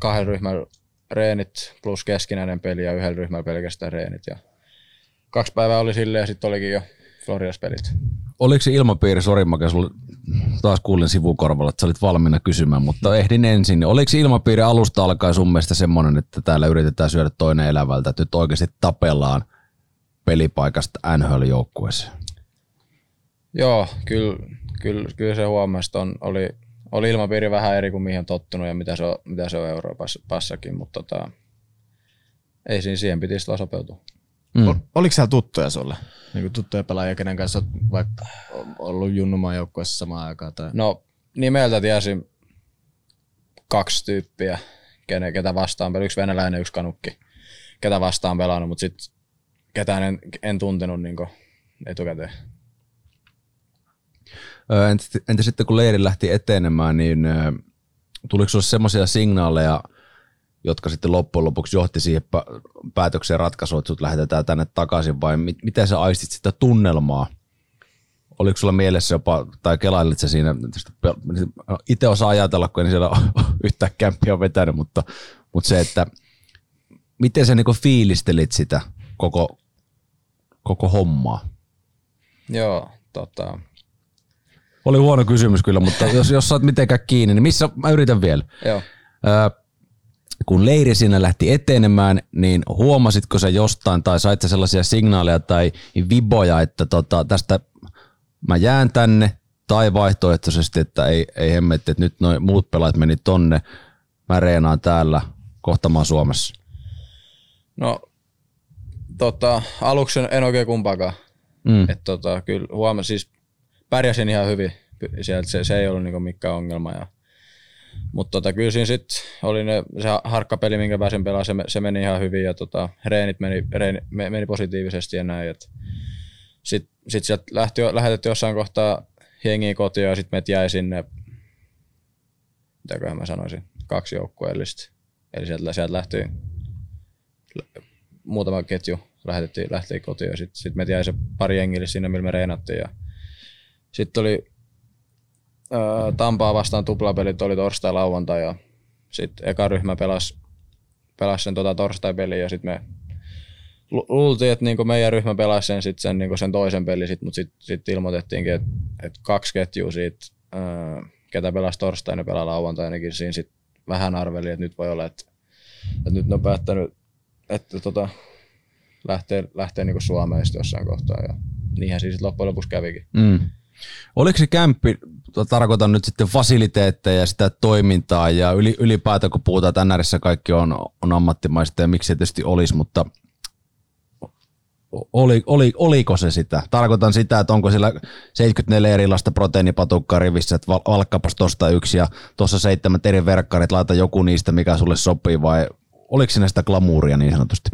kahden ryhmän reenit plus keskinäinen peli ja yhden ryhmän pelkästään reenit. Ja kaksi päivää oli silleen ja sitten olikin jo Floridas pelit. Oliko se ilmapiiri, sori taas kuulin sivukorvalla, että sä olit valmiina kysymään, mutta ehdin ensin. Oliko ilmapiiri alusta alkaen sun mielestä semmoinen, että täällä yritetään syödä toinen elävältä, että nyt oikeasti tapellaan pelipaikasta NHL-joukkueeseen? Joo, kyllä, kyllä, kyllä se huomasi, on, oli, oli ilmapiiri vähän eri kuin mihin on tottunut ja mitä se on, mitä se on Euroopassakin, mutta tota, ei siinä siihen piti sopeutua. Mm. Oliko siellä tuttuja sulle? Niin tuttuja pelaajia, kenen kanssa olet vaikka ollut junnumaan joukkueessa samaan aikaan? Tai... No nimeltä tiesin kaksi tyyppiä, kenen, ketä vastaan pelannut. Yksi venäläinen, yksi kanukki, ketä vastaan pelannut, mutta sitten ketään en, en tuntenut niin etukäteen. Entä, entä sitten kun leiri lähti etenemään, niin tuliko sinulle semmoisia signaaleja – jotka sitten loppujen lopuksi johti siihen päätökseen ratkaisuun, että sut lähetetään tänne takaisin, vai miten sä aistit sitä tunnelmaa? Oliko sulla mielessä jopa, tai kelailit sä siinä, itse osaa ajatella, kun en siellä yhtään kämppiä on vetänyt, mutta, mutta se, että miten sä niinku fiilistelit sitä koko, koko hommaa? Joo, tota... Oli huono kysymys kyllä, mutta jos, jos sä oot mitenkään kiinni, niin missä, mä yritän vielä. Joo. Öö, kun leiri sinne lähti etenemään, niin huomasitko sä jostain tai sait sä sellaisia signaaleja tai viboja, että tota, tästä mä jään tänne tai vaihtoehtoisesti, että ei, ei hemmetti, että nyt noin muut pelaajat meni tonne, mä reenaan täällä, kohtamaan Suomessa? No tota, aluksi en oikein kumpaakaan. Mm. Et, tota, kyllä huomasin, siis pärjäsin ihan hyvin sieltä, se, se ei ollut niinku mikään ongelma ja mutta tota, kyllä siinä sitten oli ne, se harkkapeli, minkä pääsin pelaamaan, se, se, meni ihan hyvin ja tota, reenit meni, reeni, meni positiivisesti ja näin. Sitten sit sieltä lähti, lähetettiin jossain kohtaa jengiä kotiin ja sitten meitä jäi sinne mitäköhän mä sanoisin, kaksi joukkueellista. Eli sieltä, sieltä lähti muutama ketju lähetettiin, lähti kotiin ja sitten sit me jäi se pari jengille sinne, millä me reenattiin. Sitten oli Tampaa vastaan tuplapelit, oli torstai lauantai ja sitten eka ryhmä pelasi, pelasi sen tota torstai-peliä ja sitten me luultiin, että niinku meidän ryhmä pelasi sen, sit sen, niinku sen toisen pelin, sit, mutta sitten sit ilmoitettiinkin, että et kaksi ketjua siitä, ää, ketä pelasi torstaina pelaa lauantainakin, siinä sit vähän arveli, että nyt voi olla, että, että nyt ne on päättänyt, että tota, lähtee, lähtee niinku Suomeen jossain kohtaa. Ja niinhän siis loppujen lopuksi kävikin. Mm. Oliko se kämppi, tarkoitan nyt sitten fasiliteetteja ja sitä toimintaa ja ylipäätään kun puhutaan, että NRissä kaikki on, on ammattimaista ja miksi se tietysti olisi, mutta oli, oli, oliko se sitä? Tarkoitan sitä, että onko siellä 74 erilaista proteiinipatukkaa rivissä, että valkkapas tosta yksi ja tuossa seitsemät eri verkkarit, laita joku niistä, mikä sulle sopii vai oliko siinä sitä glamuuria niin sanotusti?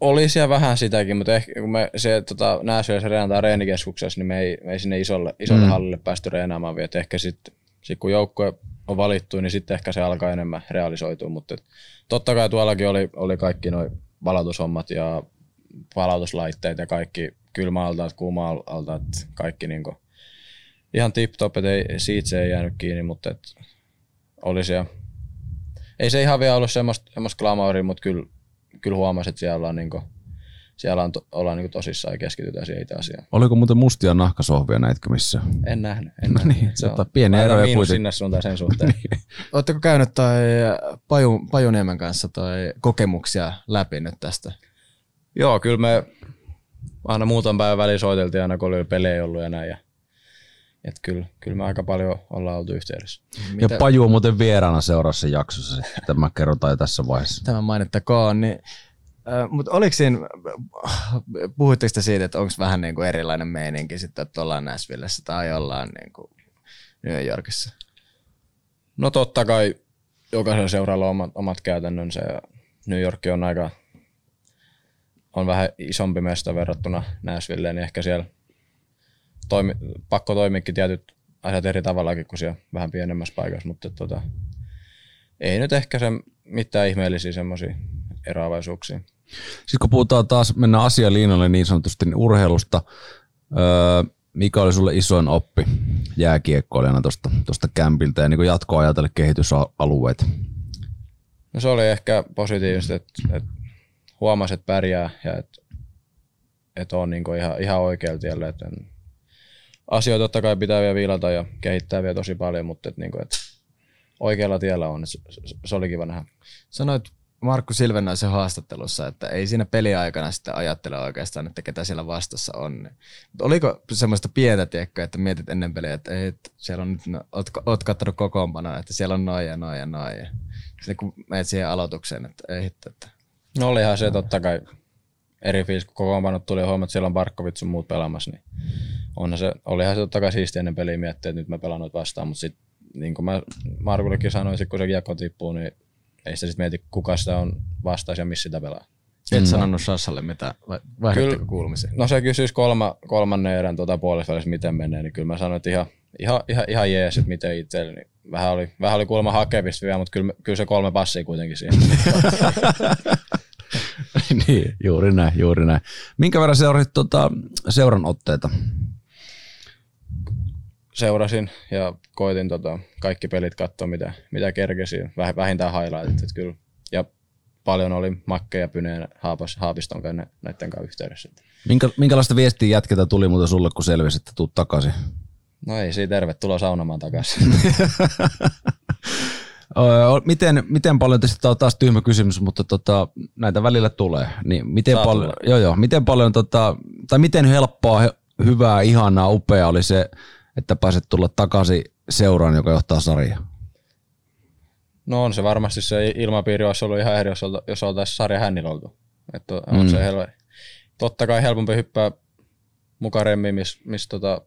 Oli siellä vähän sitäkin, mutta ehkä kun me se tota, Nääsyössä reenataan reenikeskuksessa, niin me ei, me ei sinne isolle, isolle mm. hallille päästy reenaamaan vielä. ehkä sitten sit kun joukkue on valittu, niin sitten ehkä se alkaa enemmän realisoitua. Mutta et, totta kai tuollakin oli, oli kaikki noin valautushommat ja palautuslaitteet ja kaikki kylmäaltaat, kuuma-altaat, kaikki niinku ihan tip-top, että ei, siitä se ei jäänyt kiinni, mutta et oli siellä. Ei se ihan vielä ollut semmoista, semmoista glamouria, mutta kyllä, kyllä huomasi, että siellä on, niinku, siellä on to, ollaan niinku tosissaan ja keskitytään siihen itse asiaan. Oliko muuten mustia nahkasohvia näitkö missä? En nähnyt. En no nähnyt. niin, se on pieni ero ja sinne suuntaan sen suhteen. niin. Oletteko käynyt toi Paju, Pajuniemen kanssa toi kokemuksia läpi nyt tästä? Joo, kyllä me aina muutaman päivän väliin soiteltiin aina, kun oli pelejä ollut ja näin. Ja, et kyllä, kyllä me aika paljon ollaan oltu yhteydessä. Mitä? Ja Paju on muuten vieraana seuraavassa jaksossa, tämä kerrotaan jo tässä vaiheessa. Tämä mainittakoon, niin äh, mutta oliko siinä, puhuitteko te siitä, että onko vähän niin kuin erilainen meininki sitten, että ollaan Nashvillessä tai ollaan niin kuin New Yorkissa? No totta kai jokaisella seuralla on omat, omat käytännönsä ja New York on aika on vähän isompi mesta verrattuna Nashvilleen, niin ehkä siellä toimi, pakko toimikin tietyt asiat eri tavallakin kuin siellä vähän pienemmässä paikassa, mutta tota, ei nyt ehkä se mitään ihmeellisiä semmoisia eroavaisuuksia. Sitten kun puhutaan taas, mennään asialiinalle niin sanotusti niin urheilusta, öö, mikä oli sulle isoin oppi jääkiekkoilijana tuosta tosta kämpiltä ja niin jatkoa ajatella kehitysalueet? No se oli ehkä positiivista, että, että huomasi, että pärjää ja että, että on niin ihan, ihan oikealla tiellä. Että asioita totta kai pitää vielä viilata ja kehittää vielä tosi paljon, mutta että, niin kuin, että oikealla tiellä on. Se, se oli kiva nähdä. Sanoit Markku Silvennaisen haastattelussa, että ei siinä peliaikana sitten ajattele oikeastaan, että ketä siellä vastassa on. Mutta oliko semmoista pientä tiekkoa, että mietit ennen peliä, että ei, että siellä on nyt, no, oot, oot katsonut kokoonpanoa, että siellä on noin ja noin ja noin. Ja sitten kun menet siihen aloitukseen, että ei hitto, että No olihan se totta kai eri fiilis, kun kokoonpanot tuli huomioon, että siellä on Barkovits sun muut pelaamassa, niin onhan se, olihan se totta kai siistiä ennen peliä miettiä, että nyt mä pelaan noita vastaan, mutta sitten niin kuin mä Markullekin sanoin, kun se kiekko tippuu, niin ei sitä sitten mieti, kuka sitä on vastaus ja missä sitä pelaa. Et mm. sanonut Sassalle mitään, vai vaihdatteko kuulumisia? No se kysyisi kolma, kolmannen erän tuota puolesta miten menee, niin kyllä mä sanoin, että ihan, ihan, ihan, ihan jees, että miten itselle, niin vähän oli, vähän oli kuulemma hakevista vielä, mutta kyllä, kyllä se kolme passia kuitenkin siihen. niin, juuri näin, juuri näin. Minkä verran seurasit tuota, seuran otteita? Seurasin ja koitin tota, kaikki pelit katsoa, mitä, mitä kerkesin. Vähintään highlightit, että kyllä. Ja paljon oli Makke ja Pyneen Haapas, Haapiston kanssa näiden kanssa yhteydessä. Minkä, minkälaista viestiä jätketä tuli muuten sulle, kun selvisi, että tuut takaisin? No ei siinä, tervetuloa saunomaan takaisin. Miten, miten paljon, tämä on taas tyhmä kysymys, mutta tota, näitä välillä tulee, niin miten Saa paljon, joo, joo, miten paljon, tota, tai miten helppoa, hyvää, ihanaa, upea oli se, että pääset tulla takaisin seuraan, joka johtaa sarjaa? No on se varmasti se ilmapiiri olisi ollut ihan eri, jos, olta, jos oltaisiin sarja hännillä oltu. Että on mm. se hel- totta kai helpompi hyppää mukaan remmiin, missä mis, tota,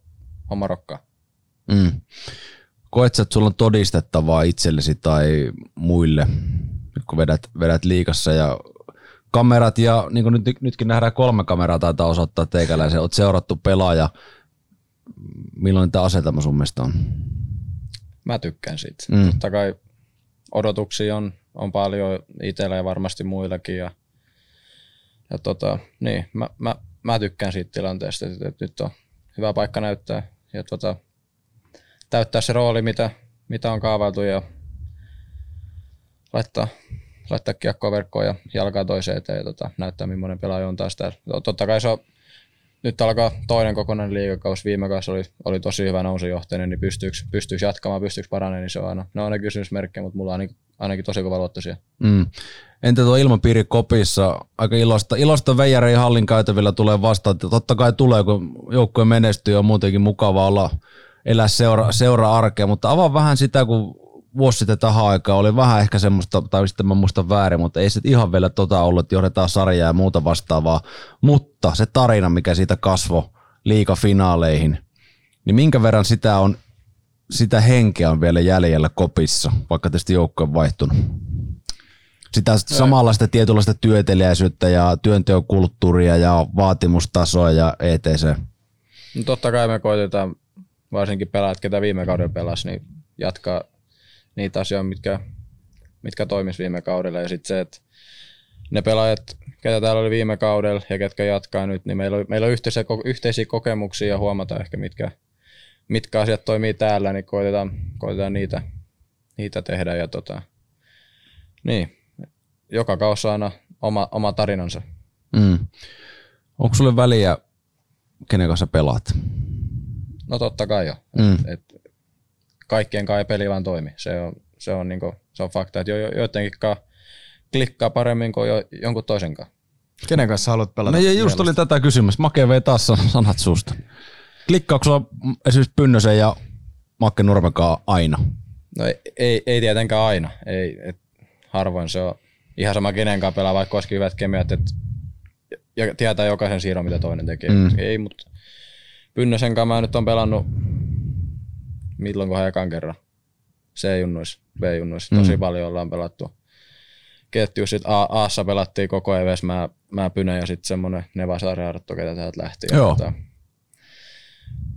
homma rokkaa. Mm koet sä, että sulla on todistettavaa itsellesi tai muille, kun vedät, vedät liikassa ja kamerat ja niin kuin nyt, nytkin nähdään kolme kameraa taitaa osoittaa teikäläisen, oot seurattu pelaaja, millainen tämä asetelma sun mielestä on? mä tykkään siitä. Mm. Totta kai odotuksia on, on paljon itsellä ja varmasti muillakin. Ja, ja tota, niin, mä, mä, mä, tykkään siitä tilanteesta, että, että nyt on hyvä paikka näyttää ja tota, täyttää se rooli, mitä, mitä on kaavailtu ja laittaa, laittaa kiekkoa verkkoon ja jalkaa toiseen eteen ja tota, näyttää, millainen pelaaja on taas täällä. Totta kai se on, nyt alkaa toinen kokonainen liigakaus. Viime kausi oli, oli tosi hyvä nousujohteinen, niin pystyykö, pystyykö jatkamaan, pystyykö paranemaan, niin se on aina, ne on aina kysymysmerkkejä, mutta mulla on ainakin, ainakin tosi kova luotto. Mm. Entä tuo ilmapiiri kopissa? Aika ilosta, ilosta veijarein hallin käytävillä tulee vastaan. Totta kai tulee, kun joukkue menestyy, on muutenkin mukava olla elää seura, seura-arkea, mutta avaa vähän sitä, kun vuosi sitten tähän aikaan oli vähän ehkä semmoista, tai sitten mä muistan väärin, mutta ei sitten ihan vielä tota ollut, että johdetaan sarjaa ja muuta vastaavaa. Mutta se tarina, mikä siitä kasvo liikafinaaleihin, niin minkä verran sitä on, sitä henkeä on vielä jäljellä kopissa, vaikka tietysti joukko on vaihtunut? Sitä samanlaista tietynlaista työteliäisyyttä ja työnteon kulttuuria ja vaatimustasoa ja etc. No totta kai me koitetaan, varsinkin pelaajat, ketä viime kauden pelasi, niin jatkaa niitä asioita, mitkä, mitkä toimis viime kaudella. Ja sitten se, että ne pelaajat, ketä täällä oli viime kaudella ja ketkä jatkaa nyt, niin meillä on, meillä on yhteisiä, yhteisiä kokemuksia ja huomata ehkä, mitkä, mitkä asiat toimii täällä, niin koitetaan, koitetaan niitä, niitä tehdä. Ja tota, niin, joka kausi aina oma, oma tarinansa. Mm. Onko sulle väliä, kenen kanssa pelaat? No totta kai jo. Mm. Et, et kaikkien kai peli vaan toimi. Se on, se on, niinku, se on fakta, että jo, jo, joidenkin klikkaa paremmin kuin jo, jonkun toisen kanssa. Kenen kanssa haluat pelata? No, ja just oli tätä kysymys. Make vei taas sanat suusta. Klikkaako sulla esimerkiksi Pynnösen ja Makke Nurmekaan aina? No ei, ei, ei tietenkään aina. Ei, et harvoin se on ihan sama kenen kanssa pelaa, vaikka olisikin hyvät kemiat, et, ja tietää jokaisen siirron, mitä toinen tekee. Mm. Ei, mutta Pynnösen kanssa mä nyt on pelannut milloinkohan ekan kerran. C-junnuissa, B-junnuissa. Tosi mm. paljon ollaan pelattu. Ketju sitten A, Aassa pelattiin koko eves, mä, mä Pynä ja sitten semmonen Nevasaari Arttu, ketä täältä lähti. Joo. tota,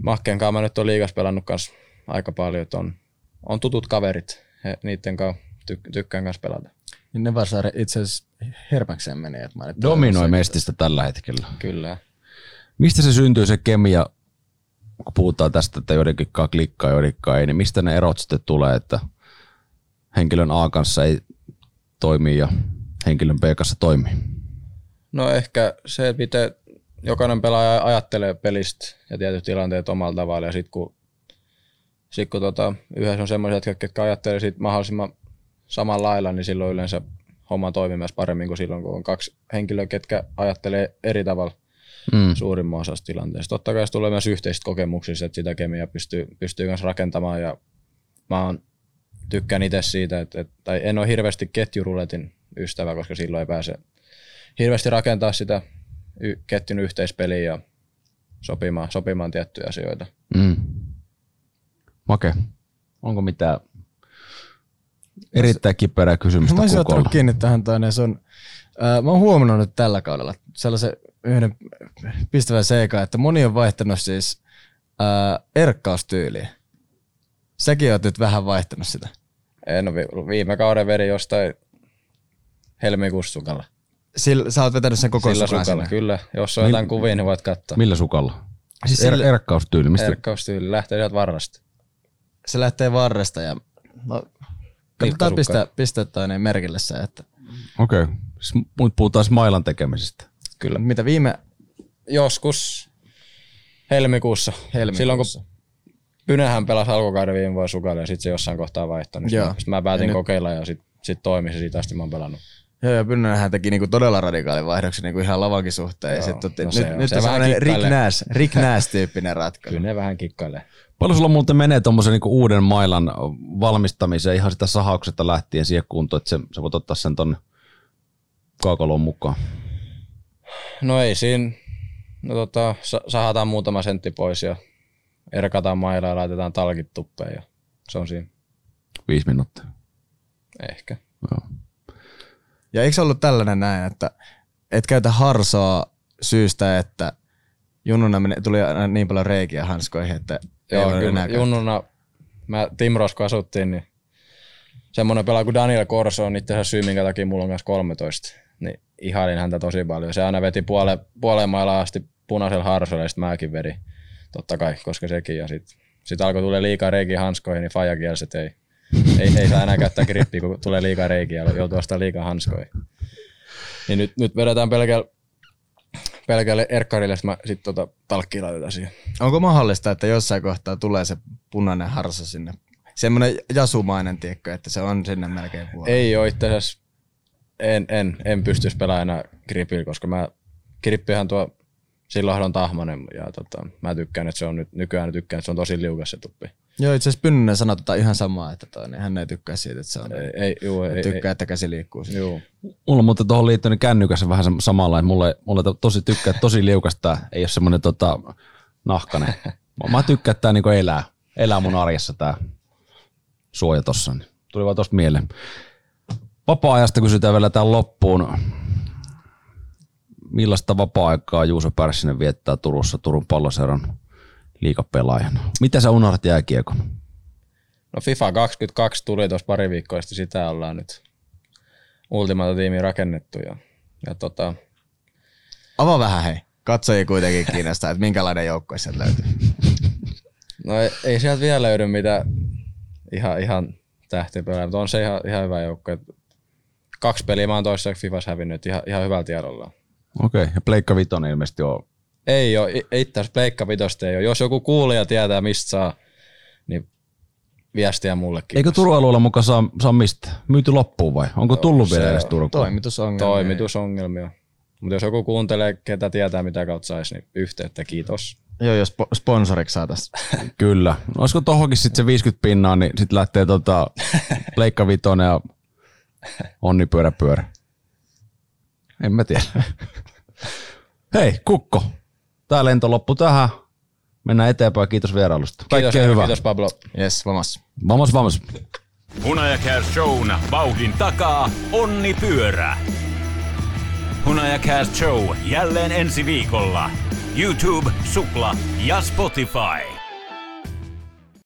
Makken kanssa mä nyt on liigas pelannut kans aika paljon, että on, on tutut kaverit, he, niiden kanssa ty- tykkään kanssa pelata. Niin Nevasaari itse asiassa Hermäkseen meni. Että mä Dominoi mestistä tällä hetkellä. Kyllä. Mistä se syntyy se kemia kun puhutaan tästä, että joidenkin klikkaa, joidenkin ei, niin mistä ne erot sitten tulee, että henkilön A kanssa ei toimi ja henkilön B kanssa toimii? No ehkä se, että miten jokainen pelaaja ajattelee pelistä ja tietyt tilanteet omalla tavalla ja sitten kun, sit kun tota, yhdessä on semmoisia, jotka ajattelee siitä mahdollisimman samalla lailla, niin silloin yleensä homma toimii myös paremmin kuin silloin, kun on kaksi henkilöä, ketkä ajattelee eri tavalla mm. suurimman osassa tilanteesta. Totta kai se tulee myös yhteisistä kokemuksista, että sitä kemiaa pystyy, pystyy myös rakentamaan ja mä oon, tykkään itse siitä, että, että, tai en ole hirveästi ketjuruletin ystävä, koska silloin ei pääse hirveästi rakentaa sitä y- ketjun yhteispeliä ja sopimaan, sopimaan tiettyjä asioita. Mm. Make, onko mitään erittäin kiperää kysymystä Mä olisin ottanut kiinni tähän toinen. Se on, ää, mä oon huomannut nyt tällä kaudella sellaisen yhden pistävän seikan, että moni on vaihtanut siis ää, erkkaustyyliä. Säkin oot nyt vähän vaihtanut sitä. En ole viime kauden veri jostain helmikuussa sukalla. Sillä, sä oot vetänyt sen koko Sillä sukalla, sinne. kyllä. Jos on Mil, jotain kuvia, niin voit katsoa. Millä sukalla? Siis er, sillä, erkkaustyyli, mistä? Erkkaustyyli, lähtee sieltä varresta. Se lähtee varresta ja no, kannattaa pistää, pistää toinen merkille se, että... Okei, okay. siis puhutaan mailan tekemisestä. Kyllä. Mitä viime, joskus helmikuussa. helmikuussa. Silloin kun Pynähän pelasi alkukauden viime vuonna sukalle ja sitten se jossain kohtaa vaihtoi. Niin sitten mä päätin ja kokeilla ja sitten sit toimi se siitä asti mä oon pelannut. Joo, ja Pynnönenhän teki niinku todella radikaalin vaihdoksen niinku ihan lavankin suhteen. Joo, sit, no nyt, nyt se on sellainen Rick Nash, Rick Nash-tyyppinen ratkaisu. Kyllä ne vähän kikkailee. Paljon sulla muuten menee tuommoisen niinku uuden mailan valmistamiseen ihan sitä sahauksesta lähtien siihen kuntoon, että se, se voit ottaa sen ton kaukaloon mukaan? No ei siinä, no tota, sahataan muutama sentti pois ja erkataan mailla ja laitetaan talkit tuppeen ja se on siinä. Viisi minuuttia. Ehkä. Joo. Ja eikö ollut tällainen näin, että et käytä harsoa syystä, että junnuna tuli niin paljon reikiä hanskoihin, että Joo, kyllä junnuna mä Timros kun asuttiin, niin semmoinen pelaaja kuin Daniel Corso on itse asiassa syy, minkä takia mulla on kanssa 13. Niin ihailin häntä tosi paljon. Se aina veti puole, puoleen mailaan asti punaisella harsella ja sitten mäkin vedin. Totta kai, koska sekin. Ja sitten sit alkoi tulla liikaa reikiä hanskoihin, niin Faja kielsi, että ei, ei, ei saa enää käyttää grippiä, kun tulee liikaa reikiä ja joutuu ostaa liikaa hanskoihin. Niin nyt, nyt vedetään pelkällä pelkälle erkkarille, sitten sit tota talkkiin laitetaan siihen. Onko mahdollista, että jossain kohtaa tulee se punainen harsa sinne? Semmoinen jasumainen, tiekko, että se on sinne melkein puolella. Ei ole itse asiassa. En, en, en pystyisi pelaamaan enää gripillä, koska mä, grippihän tuo silloin on tahmanen ja tota, mä tykkään, että se on nyt, nykyään tykkään, että se on tosi liukas se tuppi. Joo, itse asiassa Pynnönen sanoi tota ihan samaa, että toi, niin hän ei tykkää siitä, että se on, ei, ei, juu, ei, tykkää, ei, että käsi liikkuu. Juu. Mulla on muuten tuohon liittynyt kännykässä vähän samalla, että mulle, mulle tosi tykkää, tosi liukasta, ei ole semmoinen tota, nahkanen. Mä tykkään, että tämä niinku elää, elää mun arjessa tämä suoja tossa. Niin tuli vaan tosta mieleen. Vapaa-ajasta kysytään vielä tämän loppuun. Millaista vapaa-aikaa Juuso Pärssinen viettää Turussa Turun palloseuran liikapelaajana? Mitä sä unohdat jääkiekon? No FIFA 22 tuli tuossa pari viikkoa sitten, sitä ollaan nyt Ultimata-tiimi rakennettu. Ja, ja tota... Avaa vähän hei. Katsojia kuitenkin kiinnostaa, että minkälainen joukkue sieltä löytyy. No ei, ei sieltä vielä löydy mitä ihan, ihan tähtipelejä, mutta on se ihan, ihan hyvä joukko. Kaksi peliä mä oon toisessa Fifas hävinnyt, ihan, ihan hyvällä tiedolla. Okei, okay. ja Pleikka Vitonen ilmeisesti on ei ole, itse asiassa Pleikka Vitosta ei ole. Jos joku kuulija tietää, mistä saa, niin viestiä mullekin. Eikö Turun alueella mukaan saa, saa mistä? Myyty loppuun vai? Onko tullut vielä edes Turkuun? Toimitusongelmia. Toimitusongelmia. Mutta jos joku kuuntelee, ketä tietää mitä kautta saisi, niin yhteyttä, kiitos. Joo, jos sponsoriksi saataisiin. Kyllä. No, olisiko tohonkin sitten se 50 pinnaa, niin sitten lähtee tota Pleikka Vitonen ja Onni Pyörä Pyörä. En mä tiedä. Hei, Kukko. Tää lento loppu tähän. Mennään eteenpäin. Kiitos vierailusta. Kaikkea kiitos, hyvää. Kiitos Pablo. Yes, vamos. Vamos, vamos. Hunajakääs Shown vauhdin takaa Onni Pyörä. Hunajakääs Show jälleen ensi viikolla. YouTube, Supla ja Spotify.